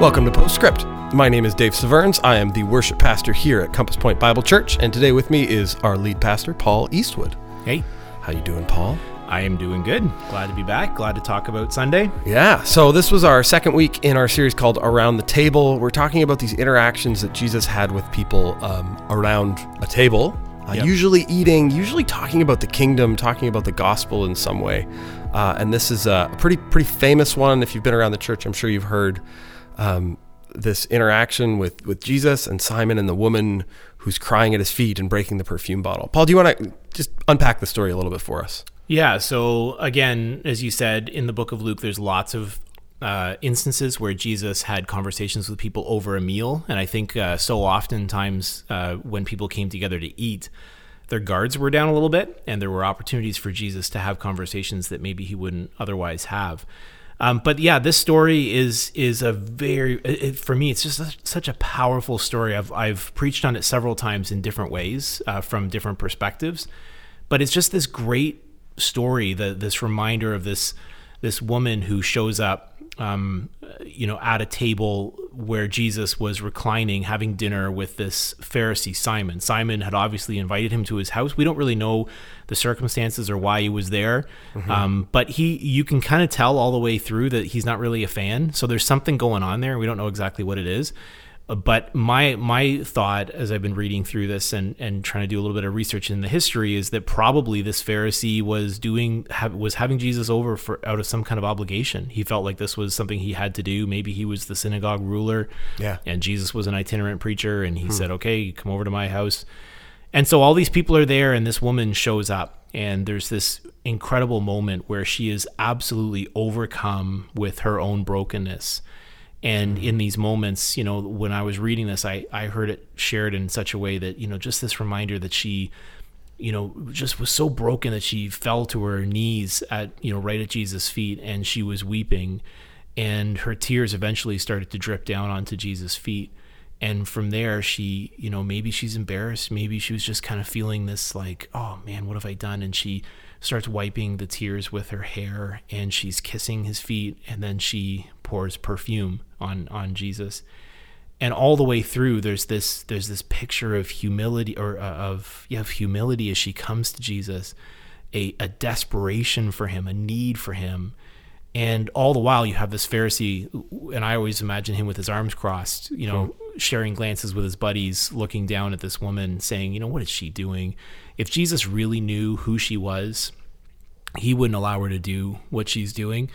Welcome to Postscript. My name is Dave Severns. I am the worship pastor here at Compass Point Bible Church, and today with me is our lead pastor, Paul Eastwood. Hey, How you doing, Paul? I am doing good. Glad to be back. Glad to talk about Sunday. Yeah, so this was our second week in our series called Around the Table. We're talking about these interactions that Jesus had with people um, around a table, uh, Yep. usually eating, usually talking about the kingdom, talking about the gospel in some way. Uh, and this is a pretty pretty famous one. If you've been around the church, I'm sure you've heard um, this interaction with with Jesus and Simon and the woman who's crying at his feet and breaking the perfume bottle. Paul, do you want to just unpack the story a little bit for us? Yeah, so again, as you said, in the book of Luke, there's lots of uh, instances where Jesus had conversations with people over a meal. And I think uh, so oftentimes uh, when people came together to eat, their guards were down a little bit, and there were opportunities for Jesus to have conversations that maybe he wouldn't otherwise have. Um, but yeah, this story is is a very it, for me. It's just such a powerful story. I've I've preached on it several times in different ways uh, from different perspectives, but it's just this great story. The this reminder of this this woman who shows up, um, you know, at a table where Jesus was reclining, having dinner with this Pharisee Simon. Simon had obviously invited him to his house. We don't really know the circumstances or why he was there, um, but he you can kind of tell all the way through that he's not really a fan. So there's something going on there. We don't know exactly what it is Uh, but my my thought as I've been reading through this and and trying to do a little bit of research in the history is that probably this Pharisee was doing was having Jesus over for out of some kind of obligation. He felt like this was something he had to do. Maybe he was the synagogue ruler, Yeah. and Jesus was an itinerant preacher, and he hmm. said, "Okay, come over to my house." And so all these people are there, and this woman shows up, and there's this incredible moment where she is absolutely overcome with her own brokenness. And in these moments, you know, when I was reading this, I, I heard it shared in such a way that, you know, just this reminder that she, you know, just was so broken that she fell to her knees at, you know, right at Jesus' feet and she was weeping. And her tears eventually started to drip down onto Jesus' feet. And from there, she, you know, maybe she's embarrassed. Maybe she was just kind of feeling this, like, oh man, what have I done? And she starts wiping the tears with her hair and she's kissing his feet. And then she pours perfume on, on Jesus. And all the way through, there's this, there's this picture of humility or uh, of, yeah, of humility as she comes to Jesus, a, a desperation for him, a need for him. And all the while, you have this Pharisee, and I always imagine him with his arms crossed, you know, sharing glances with his buddies, looking down at this woman, saying, you know, what is she doing? If Jesus really knew who she was, he wouldn't allow her to do what she's doing.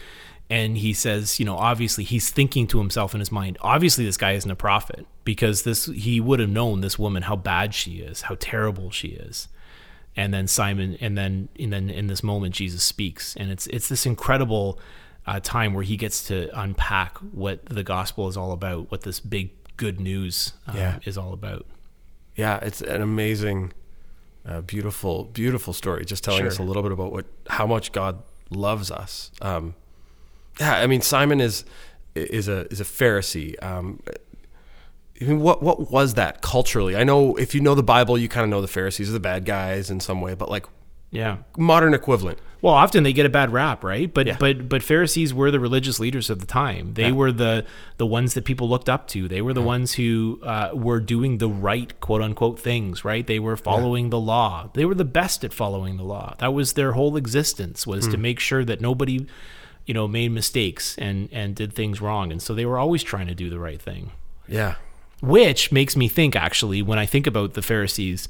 And he says, you know, obviously he's thinking to himself in his mind, obviously this guy isn't a prophet because this he would have known this woman how bad she is, how terrible she is and then Simon, and then and then in this moment Jesus speaks, and it's it's this incredible uh, time where he gets to unpack what the gospel is all about, what this big good news um, Yeah. is all about. Yeah, it's an amazing, uh, beautiful, beautiful story. Just telling us a little bit about what how much God loves us. Um, yeah, I mean Simon is is a is a Pharisee. Um, I mean, what what was that culturally? I know if you know the Bible, you kind of know the Pharisees are the bad guys in some way, but like Yeah. modern equivalent. Well, often they get a bad rap, right? But Yeah. but but Pharisees were the religious leaders of the time. They were the the ones that people looked up to. They were the ones who uh, were doing the right quote unquote things, right? They were following the law. They were the best at following the law. That was their whole existence was to make sure that nobody, you know, made mistakes and and did things wrong. And so they were always trying to do the right thing Yeah, which makes me think actually when i think about the pharisees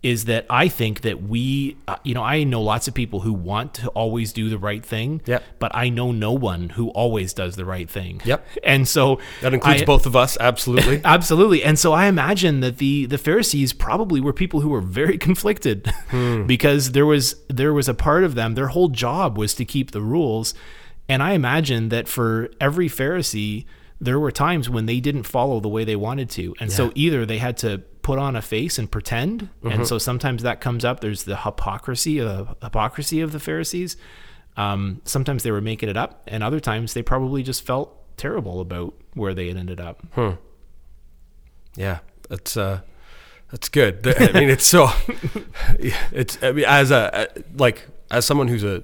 is that i think that we uh, you know i know lots of people who want to always do the right thing Yep. but i know no one who always does the right thing Yep. and so that includes I- both of us. Absolutely. Absolutely. And so I imagine that the the Pharisees probably were people who were very conflicted because there was there was a part of them their whole job was to keep the rules and I imagine that for every Pharisee there were times when they didn't follow the way they wanted to. And so either they had to put on a face and pretend and so sometimes that comes up there's the hypocrisy uh, hypocrisy of the Pharisees. Um, sometimes they were making it up and other times they probably just felt terrible about where they had ended up. Hmm. Yeah, that's uh, that's good. I mean, it's so. It's I mean, as a like as someone who's a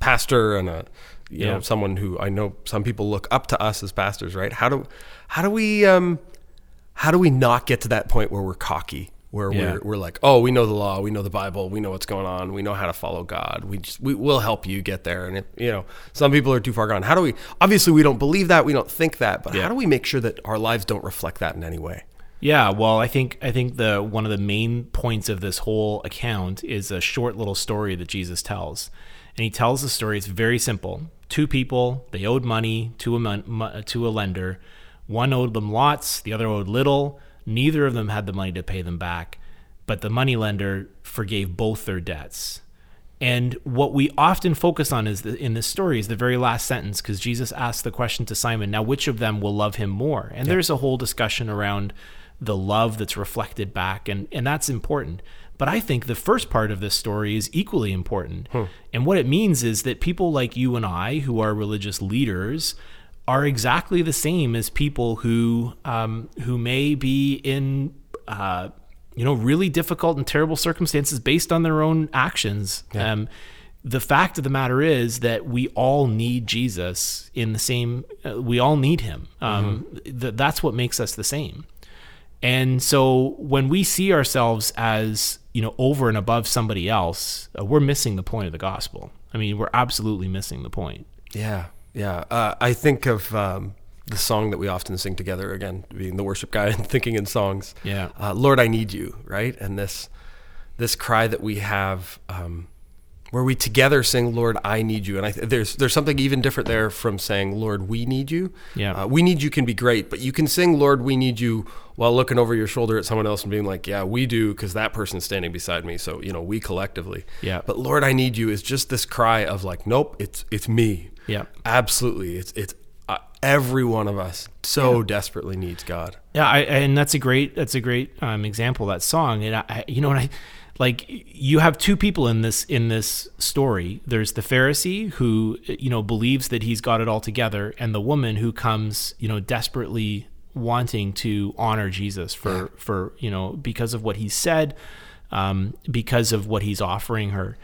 pastor and a you Yeah. know, someone who I know some people look up to us as pastors, right? How do how do we um how do we not get to that point where we're cocky, where Yeah. we're we're like, oh, we know the law, we know the Bible, we know what's going on, we know how to follow God. We just we will help you get there. And if, you know, some people are too far gone. How do we? Obviously, we don't believe that, we don't think that, but Yeah. how do we make sure that our lives don't reflect that in any way? Yeah, well, I think I think the one of the main points of this whole account is a short little story that Jesus tells, and he tells the story. It's very simple. Two people they owed money to a to a lender. One owed them lots, the other owed little. Neither of them had the money to pay them back, but the money lender forgave both their debts. And what we often focus on is the, in this story is the very last sentence because Jesus asked the question to Simon, now which of them will love him more? And there's a whole discussion around the love that's reflected back, and, and that's important. But I think the first part of this story is equally important. Hmm. And what it means is that people like you and I, who are religious leaders, are exactly the same as people who um, who may be in uh, you know really difficult and terrible circumstances based on their own actions. Um, the fact of the matter is that we all need Jesus in the same. Uh, we all need Him. Um, th- that's what makes us the same. And so when we see ourselves as you know over and above somebody else, uh, we're missing the point of the gospel. I mean, we're absolutely missing the point. Yeah, yeah. Uh, I think of um, the song that we often sing together. Again, being the worship guy and thinking in songs. Yeah. uh, Lord, I need you. Right, and this this cry that we have, um, where we together sing, Lord, I need you. And I th- there's there's something even different there from saying, Lord, we need you. Yeah. uh, we need you can be great, but you can sing, Lord, we need you, while looking over your shoulder at someone else and being like, Yeah, we do, because that person's standing beside me. So you know, we collectively. Yeah. But Lord, I need you is just this cry of like, Nope, it's it's me. Yeah. Absolutely. It's it's uh, every one of us so desperately needs God. Yeah, I, and that's a great that's a great um, example that song. And I, I- you know, what I like you have two people in this in this story. There's the Pharisee who you know believes that he's got it all together, and the woman who comes you know desperately wanting to honor Jesus for for you know because of what he said, um, because of what he's offering her,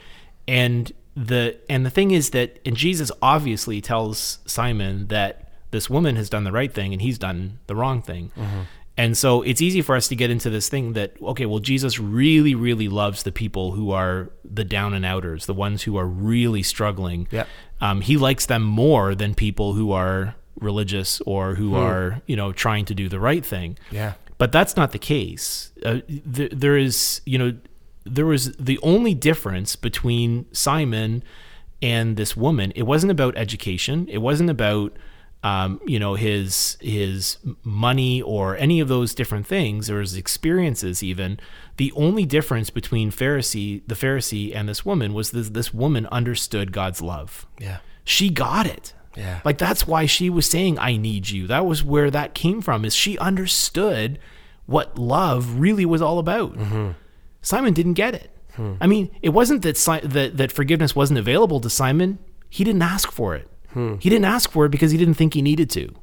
and the and the thing is that and Jesus obviously tells Simon that this woman has done the right thing and he's done the wrong thing. And so it's easy for us to get into this thing that okay, well Jesus really really loves the people who are the down and outers, the ones who are really struggling. Yeah. Um, he likes them more than people who are religious or who are, you know, trying to do the right thing. Yeah. But that's not the case. Uh, th- there is, you know, there was the only difference between Simon and this woman. It wasn't about education. It wasn't about, um, you know, his his money or any of those different things or his experiences. Even the only difference between Pharisee, the Pharisee, and this woman was this this woman understood God's love. Yeah. She got it. Yeah. Like that's why she was saying I need you. That was where that came from is she understood what love really was all about. Simon didn't get it. I mean, it wasn't that, si- that that forgiveness wasn't available to Simon. He didn't ask for it. Hmm. He didn't ask for it because he didn't think he needed to.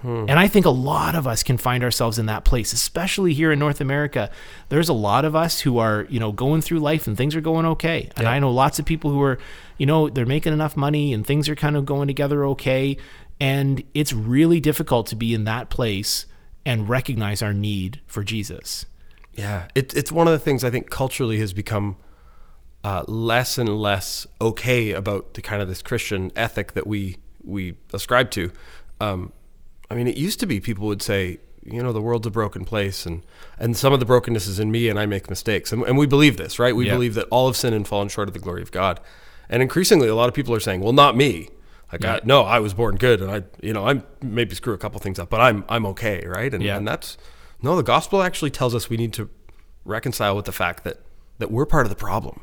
Hmm. And I think a lot of us can find ourselves in that place, especially here in North America. There's a lot of us who are, you know, going through life and things are going okay. And I know lots of people who are, you know, they're making enough money and things are kind of going together okay. And it's really difficult to be in that place and recognize our need for Jesus. Yeah, it, it's one of the things I think culturally has become uh, less and less okay about the kind of this Christian ethic that we we ascribe to. Um, I mean, it used to be people would say, you know, the world's a broken place, and and some of the brokenness is in me, and I make mistakes, and, and we believe this, right? We Yeah. believe that all have sinned and fallen short of the glory of God, and increasingly, a lot of people are saying, well, not me. Like, I, no, I was born good, and I, you know, I maybe screw a couple things up, but I'm I'm okay, right? And Yeah. and that's no, the gospel actually tells us we need to reconcile with the fact that that we're part of the problem.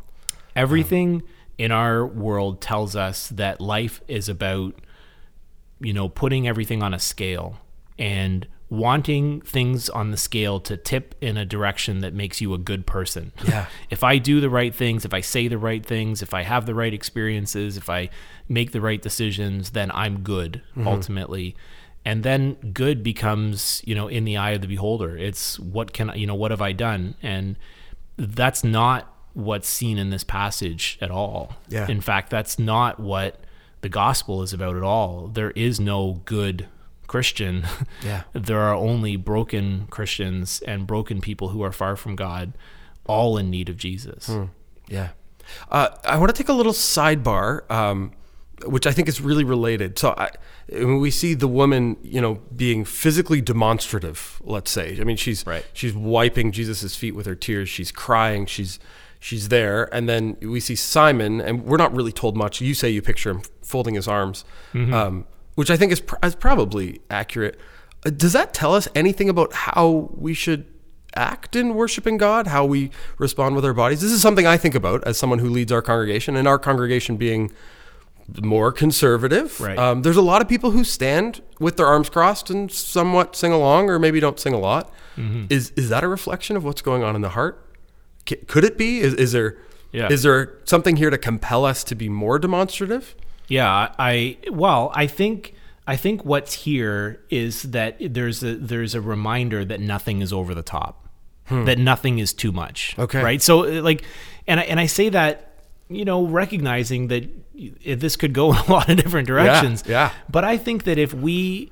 Everything in our world tells us that life is about, you know, putting everything on a scale and wanting things on the scale to tip in a direction that makes you a good person. Yeah. if I do the right things, if I say the right things, if I have the right experiences, if I make the right decisions, then I'm good mm-hmm. ultimately. And then good becomes, you know, in the eye of the beholder. It's what can I, you know, what have I done? And that's not what's seen in this passage at all. Yeah. In fact, that's not what the gospel is about at all. There is no good Christian. Yeah. there are only broken Christians and broken people who are far from God, all in need of Jesus. Yeah. Uh, I want to take a little sidebar, um, which I think is really related. So I, when we see the woman, you know, being physically demonstrative, let's say, I mean, she's Right. she's wiping Jesus's feet with her tears. She's crying. She's she's there, and then we see Simon, and we're not really told much. You say you picture him folding his arms, um, which I think is, pr- is probably accurate. Uh, does that tell us anything about how we should act in worshiping God, how we respond with our bodies. This is something I think about as someone who leads our congregation, and our congregation being more conservative. Right. Um, there's a lot of people who stand with their arms crossed and somewhat sing along, or maybe don't sing a lot. Mm-hmm. Is is that a reflection of what's going on in the heart? Could it be? Is, is there Yeah. is there something here to compel us to be more demonstrative? Yeah, I well, I think I think what's here is that there's a there's a reminder that nothing is over the top, that nothing is too much. Okay. right? So uh, like, and I, and I say that you know recognizing that this could go in a lot of different directions. Yeah, yeah. But I think that if we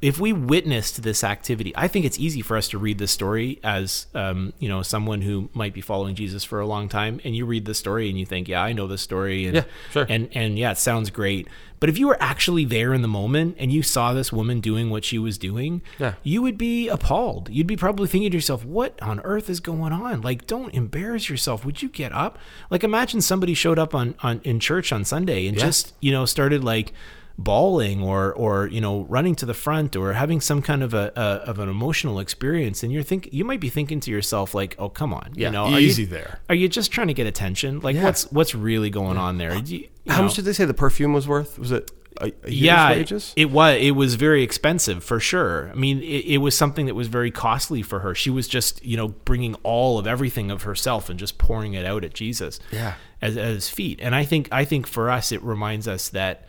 if we witnessed this activity, I think it's easy for us to read this story as um, you know someone who might be following Jesus for a long time, and you read the story and you think, yeah, I know this story, and Yeah, sure. and and yeah, it sounds great. But if you were actually there in the moment and you saw this woman doing what she was doing, Yeah. you would be appalled. You'd be probably thinking to yourself, "What on earth is going on? Like, don't embarrass yourself. Would you get up? Like, imagine somebody showed up on on in church on Sunday and Yeah. just you know started like bawling or or you know running to the front or having some kind of a, a of an emotional experience and you're think you might be thinking to yourself like oh come on Yeah, you know are easy you, there. are you just trying to get attention like Yeah. what's what's really going on there you- you How know? much did they say the perfume was worth? Was it a, a year's yeah wages? it was it was very expensive for sure i mean it, it was something that was very costly for her she was just you know bringing all of everything of herself and just pouring it out at jesus Yeah. as, at his feet and i think i think for us it reminds us that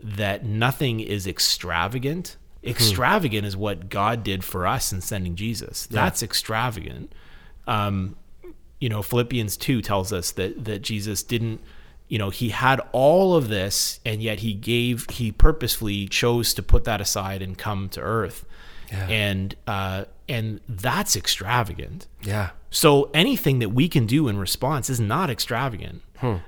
that nothing is extravagant. Extravagant is what god did for us in sending jesus. That's extravagant. Um, you know philippians 2 tells us that that jesus didn't you know he had all of this and yet he gave he purposefully chose to put that aside and come to earth. Yeah. and uh and that's extravagant. Yeah. so anything that we can do in response is not extravagant.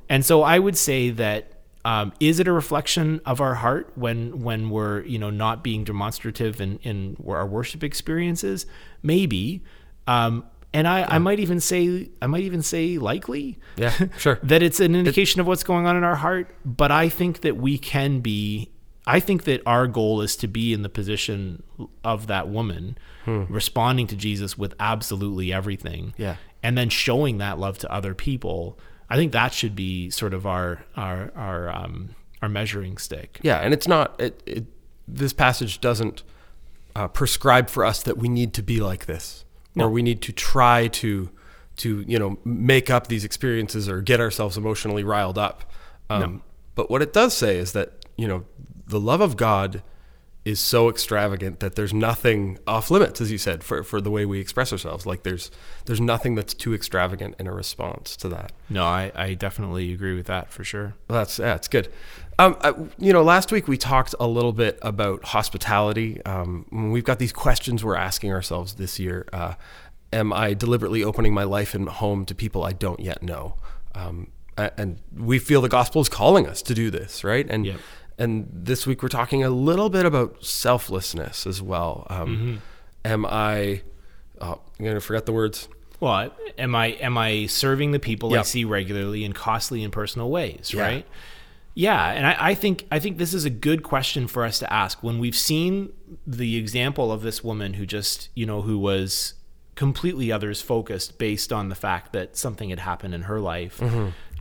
And so I would say that um, is it a reflection of our heart when when we're you know not being demonstrative in in our worship experiences? Maybe. Um, and I, I might even say I might even say likely Yeah, sure. that it's an indication of what's going on in our heart. But I think that we can be. I think that our goal is to be in the position of that woman, responding to Jesus with absolutely everything, Yeah. and then showing that love to other people. I think that should be sort of our our our um, our measuring stick. Yeah, and it's not. It, it this passage doesn't uh, prescribe for us that we need to be like this, or we need to try to to you know make up these experiences or get ourselves emotionally riled up. Um, But what it does say is that you know the love of God is so extravagant that there's nothing off limits, as you said, for, for the way we express ourselves. Like there's there's nothing that's too extravagant in a response to that. No, I, I definitely agree with that for sure. Well, that's yeah, it's good. Um, I, you know, last week we talked a little bit about hospitality. Um, we've got these questions we're asking ourselves this year. Uh, am I deliberately opening my life and home to people I don't yet know? Um, and we feel the gospel is calling us to do this, right? And Yep. And this week we're talking a little bit about selflessness as well. Um, Am I? Oh, I'm gonna forget the words. Well, am I am I serving the people I see regularly in costly and personal ways, Yeah. right? Yeah, and I, I think I think this is a good question for us to ask when we've seen the example of this woman who just you know who was completely others focused based on the fact that something had happened in her life.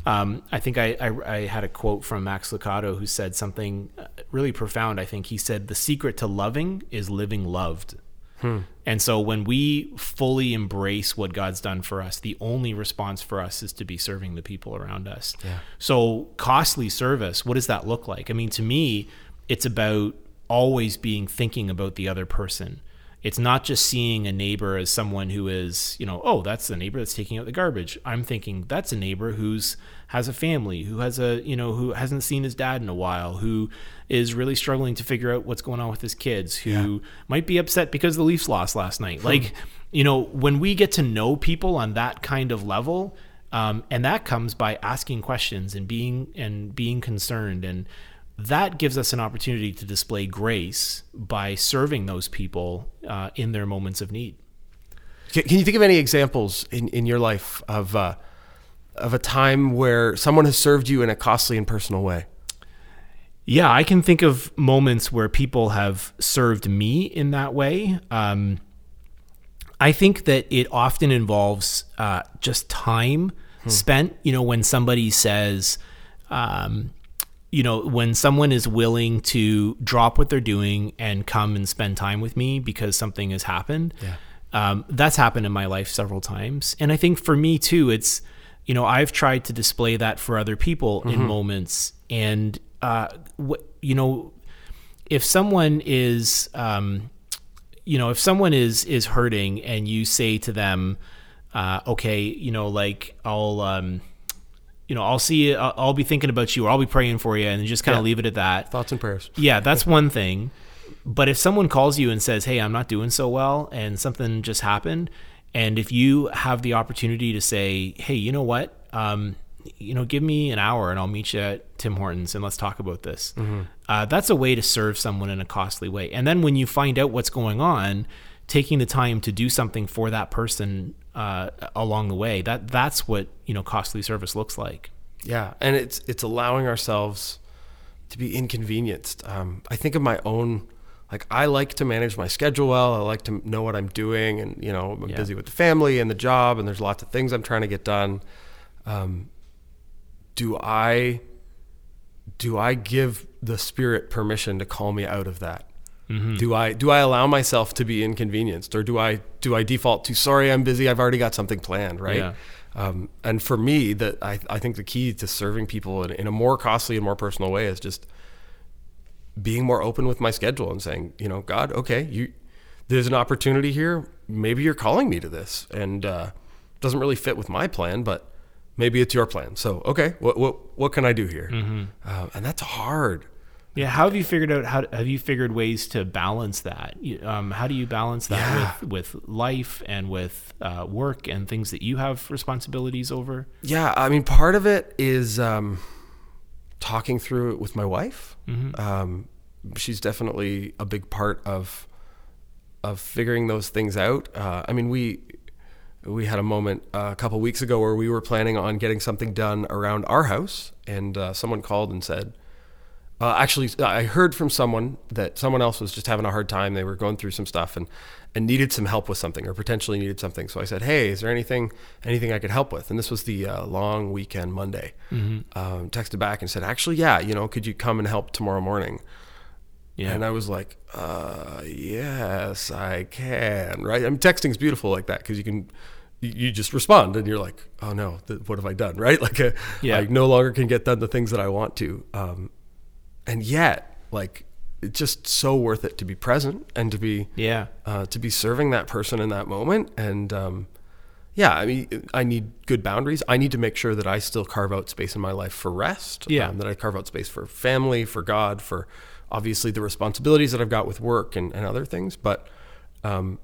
Um, I think I, I, I had a quote from Max Lucado who said something uh, really profound. I think he said, "The secret to loving is living loved." And so when we fully embrace what God's done for us, the only response for us is to be serving the people around us. Yeah. So costly service, what does that look like? I mean, to me, it's about always being thinking about the other person It's not just seeing a neighbor as someone who is, you know, oh, that's the neighbor that's taking out the garbage. I'm thinking that's a neighbor who's has a family, who has a, you know, who hasn't seen his dad in a while, who is really struggling to figure out what's going on with his kids, who yeah. might be upset because the Leafs lost last night. Hmm. Like, you know, when we get to know people on that kind of level, um, and that comes by asking questions and being and being concerned and that gives us an opportunity to display grace by serving those people uh, in their moments of need. Can, you think of any examples in, in your life of uh, of a time where someone has served you in a costly and personal way? Yeah, I can think of moments where people have served me in that way. Um, I think that it often involves uh, just time hmm. spent. You know, when somebody says, um, you know, when someone is willing to drop what they're doing and come and spend time with me because something has happened. Yeah. Um, that's happened in my life several times. And I think for me too, it's, you know, I've tried to display that for other people mm-hmm. in moments. And, uh, you know, if someone is, um, you know, if someone is, is hurting and you say to them, uh, okay, you know, like I'll, um, you know, I'll see you, I'll, I'll, be thinking about you or I'll be praying for you and just kind of yeah. leave it at that. Thoughts and prayers. Yeah, that's one thing. But if someone calls you and says, Hey, I'm not doing so well and something just happened, and if you have the opportunity to say, Hey, you know what? Um, you know, give me an hour and I'll meet you at Tim Hortons and let's talk about this. Mm-hmm. Uh, that's a way to serve someone in a costly way. And then when you find out what's going on, taking the time to do something for that person uh, along the way. That that's what you know costly service looks like. Yeah, and it's it's allowing ourselves to be inconvenienced. Um, I think of my own like I like to manage my schedule well. I like to know what I'm doing, and you know I'm yeah. busy with the family and the job, and there's lots of things I'm trying to get done. Um, do I do I give the spirit permission to call me out of that? Mm-hmm. Do I do I allow myself to be inconvenienced, or do I do I default to sorry I'm busy I've already got something planned right? Yeah. Um, and for me, that I, I think the key to serving people in, in, a more costly and more personal way is just being more open with my schedule and saying, you know, God, okay, you there's an opportunity here. Maybe you're calling me to this, and uh, doesn't really fit with my plan, but maybe it's your plan. So okay, what what what can I do here? Mm-hmm. Uh, and that's hard. Yeah, how have you figured out how have you figured ways to balance that? Um, how do you balance that yeah. with with life and with uh, work and things that you have responsibilities over? Yeah, I mean, part of it is um, talking through it with my wife. Mm-hmm. Um, she's definitely a big part of of figuring those things out. Uh, I mean, we we had a moment uh, a couple weeks ago where we were planning on getting something done around our house, and uh, someone called and said uh, actually, I heard from someone that someone else was just having a hard time. They were going through some stuff and, and needed some help with something or potentially needed something. So I said, "Hey, is there anything anything I could help with?" And this was the uh, long weekend Monday. Mm-hmm. Um, texted back and said, "Actually, yeah, you know, could you come and help tomorrow morning?" Yeah. And I was like, uh, "Yes, I can." Right? I mean, texting's beautiful like that because you can you just respond and you're like, oh no, what have I done? Right? Like, a, uh, yeah. I no longer can get done the things that I want to. Um, and yet like it's just so worth it to be present and to be yeah. uh, to be serving that person in that moment. And um, yeah i mean i need good boundaries. I need to make sure that i still carve out space in my life for rest yeah. um, that i carve out space for family for god for obviously the responsibilities that i've got with work and, and other things. But um,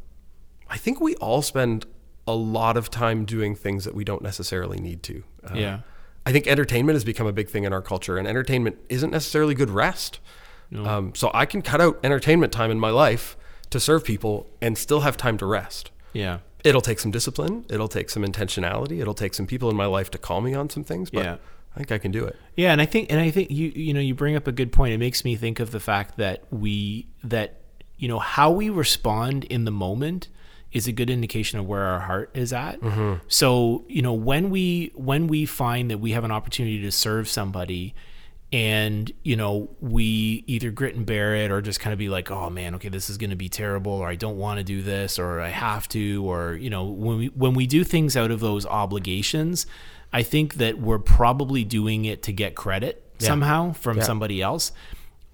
i think we all spend a lot of time doing things that we don't necessarily need to. Uh, yeah I think entertainment has become a big thing in our culture, and entertainment isn't necessarily good rest. No. Um, so I can cut out entertainment time in my life to serve people and still have time to rest. Yeah. It'll take some discipline. It'll take some intentionality. It'll take some people in my life to call me on some things. But yeah. I think I can do it. Yeah, and I think and I think you you know you bring up a good point. It makes me think of the fact that we that you know how we respond in the moment is a good indication of where our heart is at. Mm-hmm. So, you know, when we when we find that we have an opportunity to serve somebody and, you know, we either grit and bear it or just kind of be like, "Oh man, okay, this is going to be terrible or I don't want to do this or I have to or, you know, when we when we do things out of those obligations, I think that we're probably doing it to get credit yeah. somehow from yeah. somebody else.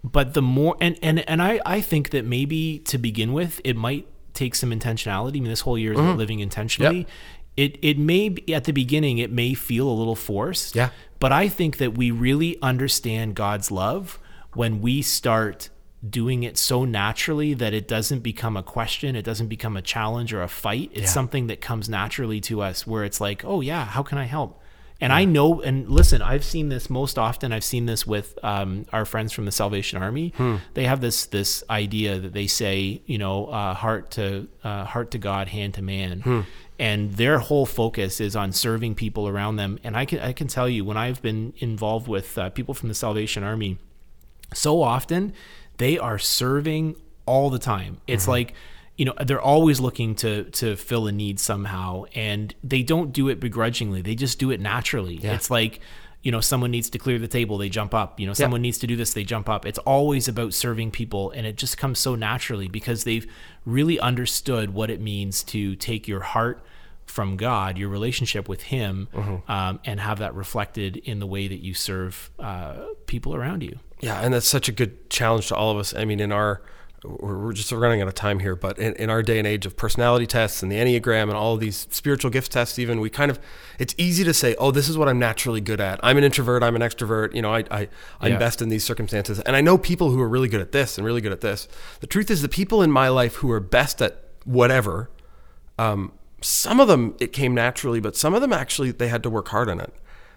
But the more and and and I I think that maybe to begin with, it might takes some intentionality. I mean, this whole year is about mm-hmm. living intentionally. It it may be, at the beginning it may feel a little forced. Yeah. But I think that we really understand God's love when we start doing it so naturally that it doesn't become a question, it doesn't become a challenge or a fight. It's Yeah. something that comes naturally to us where it's like, "Oh yeah, how can I help?" And I know, and listen, I've seen this most often. I've seen this with um, our friends from the Salvation Army. They have this this idea that they say, you know, uh, heart to uh, heart to God, hand to man, and their whole focus is on serving people around them. And I can I can tell you, when I've been involved with uh, people from the Salvation Army, so often they are serving all the time. It's like you know they're always looking to to fill a need somehow and they don't do it begrudgingly. They just do it naturally. It's like you know someone needs to clear the table they jump up. You know someone needs to do this they jump up. It's always about serving people and it just comes so naturally because they've really understood what it means to take your heart from God, your relationship with Him, um, and have that reflected in the way that you serve uh, people around you. Yeah, and that's such a good challenge to all of us. I mean, in our we're we're just running out of time here, but in, in our day and age of personality tests and the Enneagram and all these spiritual gift tests, even we kind of it's easy to say, oh, this is what I'm naturally good at. I'm an introvert. I'm an extrovert. You know, I, I I'm Yeah. best in these circumstances, and I know people who are really good at this and really good at this. The truth is, the people in my life who are best at whatever, um, some of them it came naturally, but some of them actually they had to work hard on it.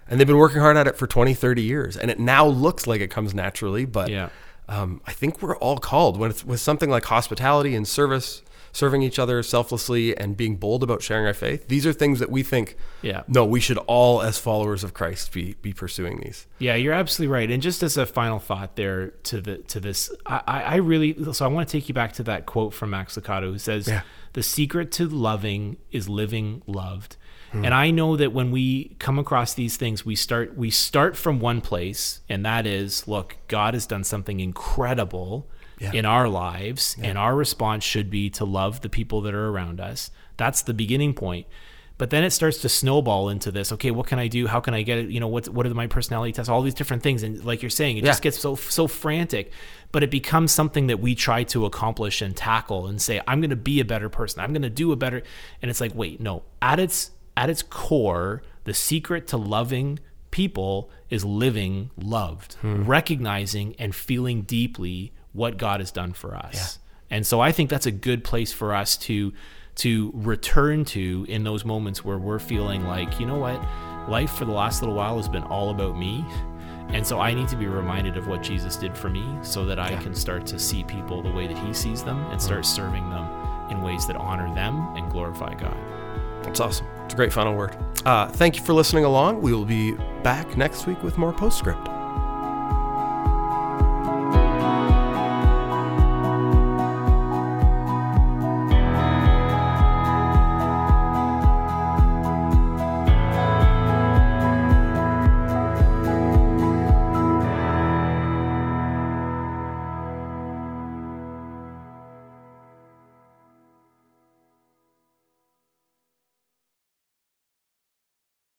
And they've been working hard at it for 20, 30 years. And it now looks like it comes naturally, but Yeah. Um, I think we're all called when it's with something like hospitality and service, serving each other selflessly and being bold about sharing our faith. These are things that we think, Yeah. no, we should all, as followers of Christ, be be pursuing these. Yeah, you're absolutely right. And just as a final thought there to the to this, I, I really so I want to take you back to that quote from Max Lucado who says, Yeah. "The secret to loving is living loved." Hmm. And I know that when we come across these things, we start we start from one place, and that is, look, God has done something incredible Yeah. in our lives, and our response should be to love the people that are around us. That's the beginning point. But then it starts to snowball into this. Okay, what can I do? How can I get it? You know, what what are my personality tests? All these different things, and like you're saying, it just gets so so frantic. But it becomes something that we try to accomplish and tackle, and say, I'm going to be a better person. I'm going to do a better. And it's like, wait, no. At its at its core, the secret to loving people is living loved, hmm. recognizing and feeling deeply what God has done for us. And so I think that's a good place for us to to return to in those moments where we're feeling like, you know what, life for the last little while has been all about me. And so I need to be reminded of what Jesus did for me so that I can start to see people the way that he sees them and start hmm. serving them in ways that honor them and glorify God. That's awesome. It's a great final word. Uh, thank you for listening along. We will be back next week with more postscript.